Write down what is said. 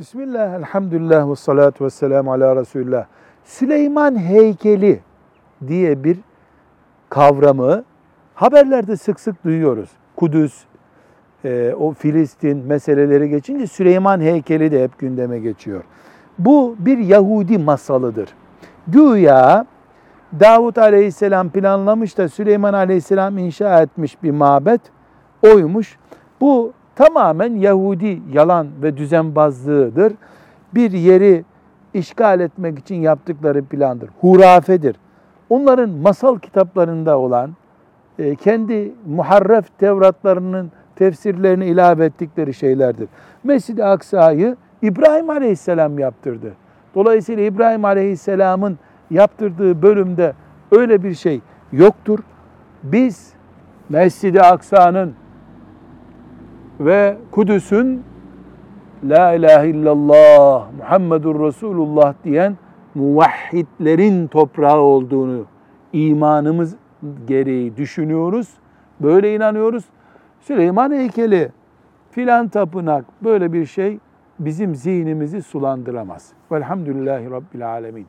Bismillah, elhamdülillah ve salatu ve selamu ala Resulullah. Süleyman heykeli diye bir kavramı haberlerde sık sık duyuyoruz. Kudüs, e, o Filistin meseleleri geçince Süleyman heykeli de hep gündeme geçiyor. Bu bir Yahudi masalıdır. Güya Davut aleyhisselam planlamış da Süleyman aleyhisselam inşa etmiş bir mabet oymuş. Bu tamamen Yahudi yalan ve düzenbazlığıdır. Bir yeri işgal etmek için yaptıkları plandır. Hurafedir. Onların masal kitaplarında olan e, kendi muharref Tevratlarının tefsirlerini ilave ettikleri şeylerdir. Mescid-i Aksa'yı İbrahim Aleyhisselam yaptırdı. Dolayısıyla İbrahim Aleyhisselam'ın yaptırdığı bölümde öyle bir şey yoktur. Biz Mescid-i Aksa'nın ve Kudüs'ün La ilahe illallah Muhammedur Resulullah diyen muvahhidlerin toprağı olduğunu imanımız gereği düşünüyoruz. Böyle inanıyoruz. Süleyman heykeli, filan tapınak böyle bir şey bizim zihnimizi sulandıramaz. Velhamdülillahi Rabbil Alemin.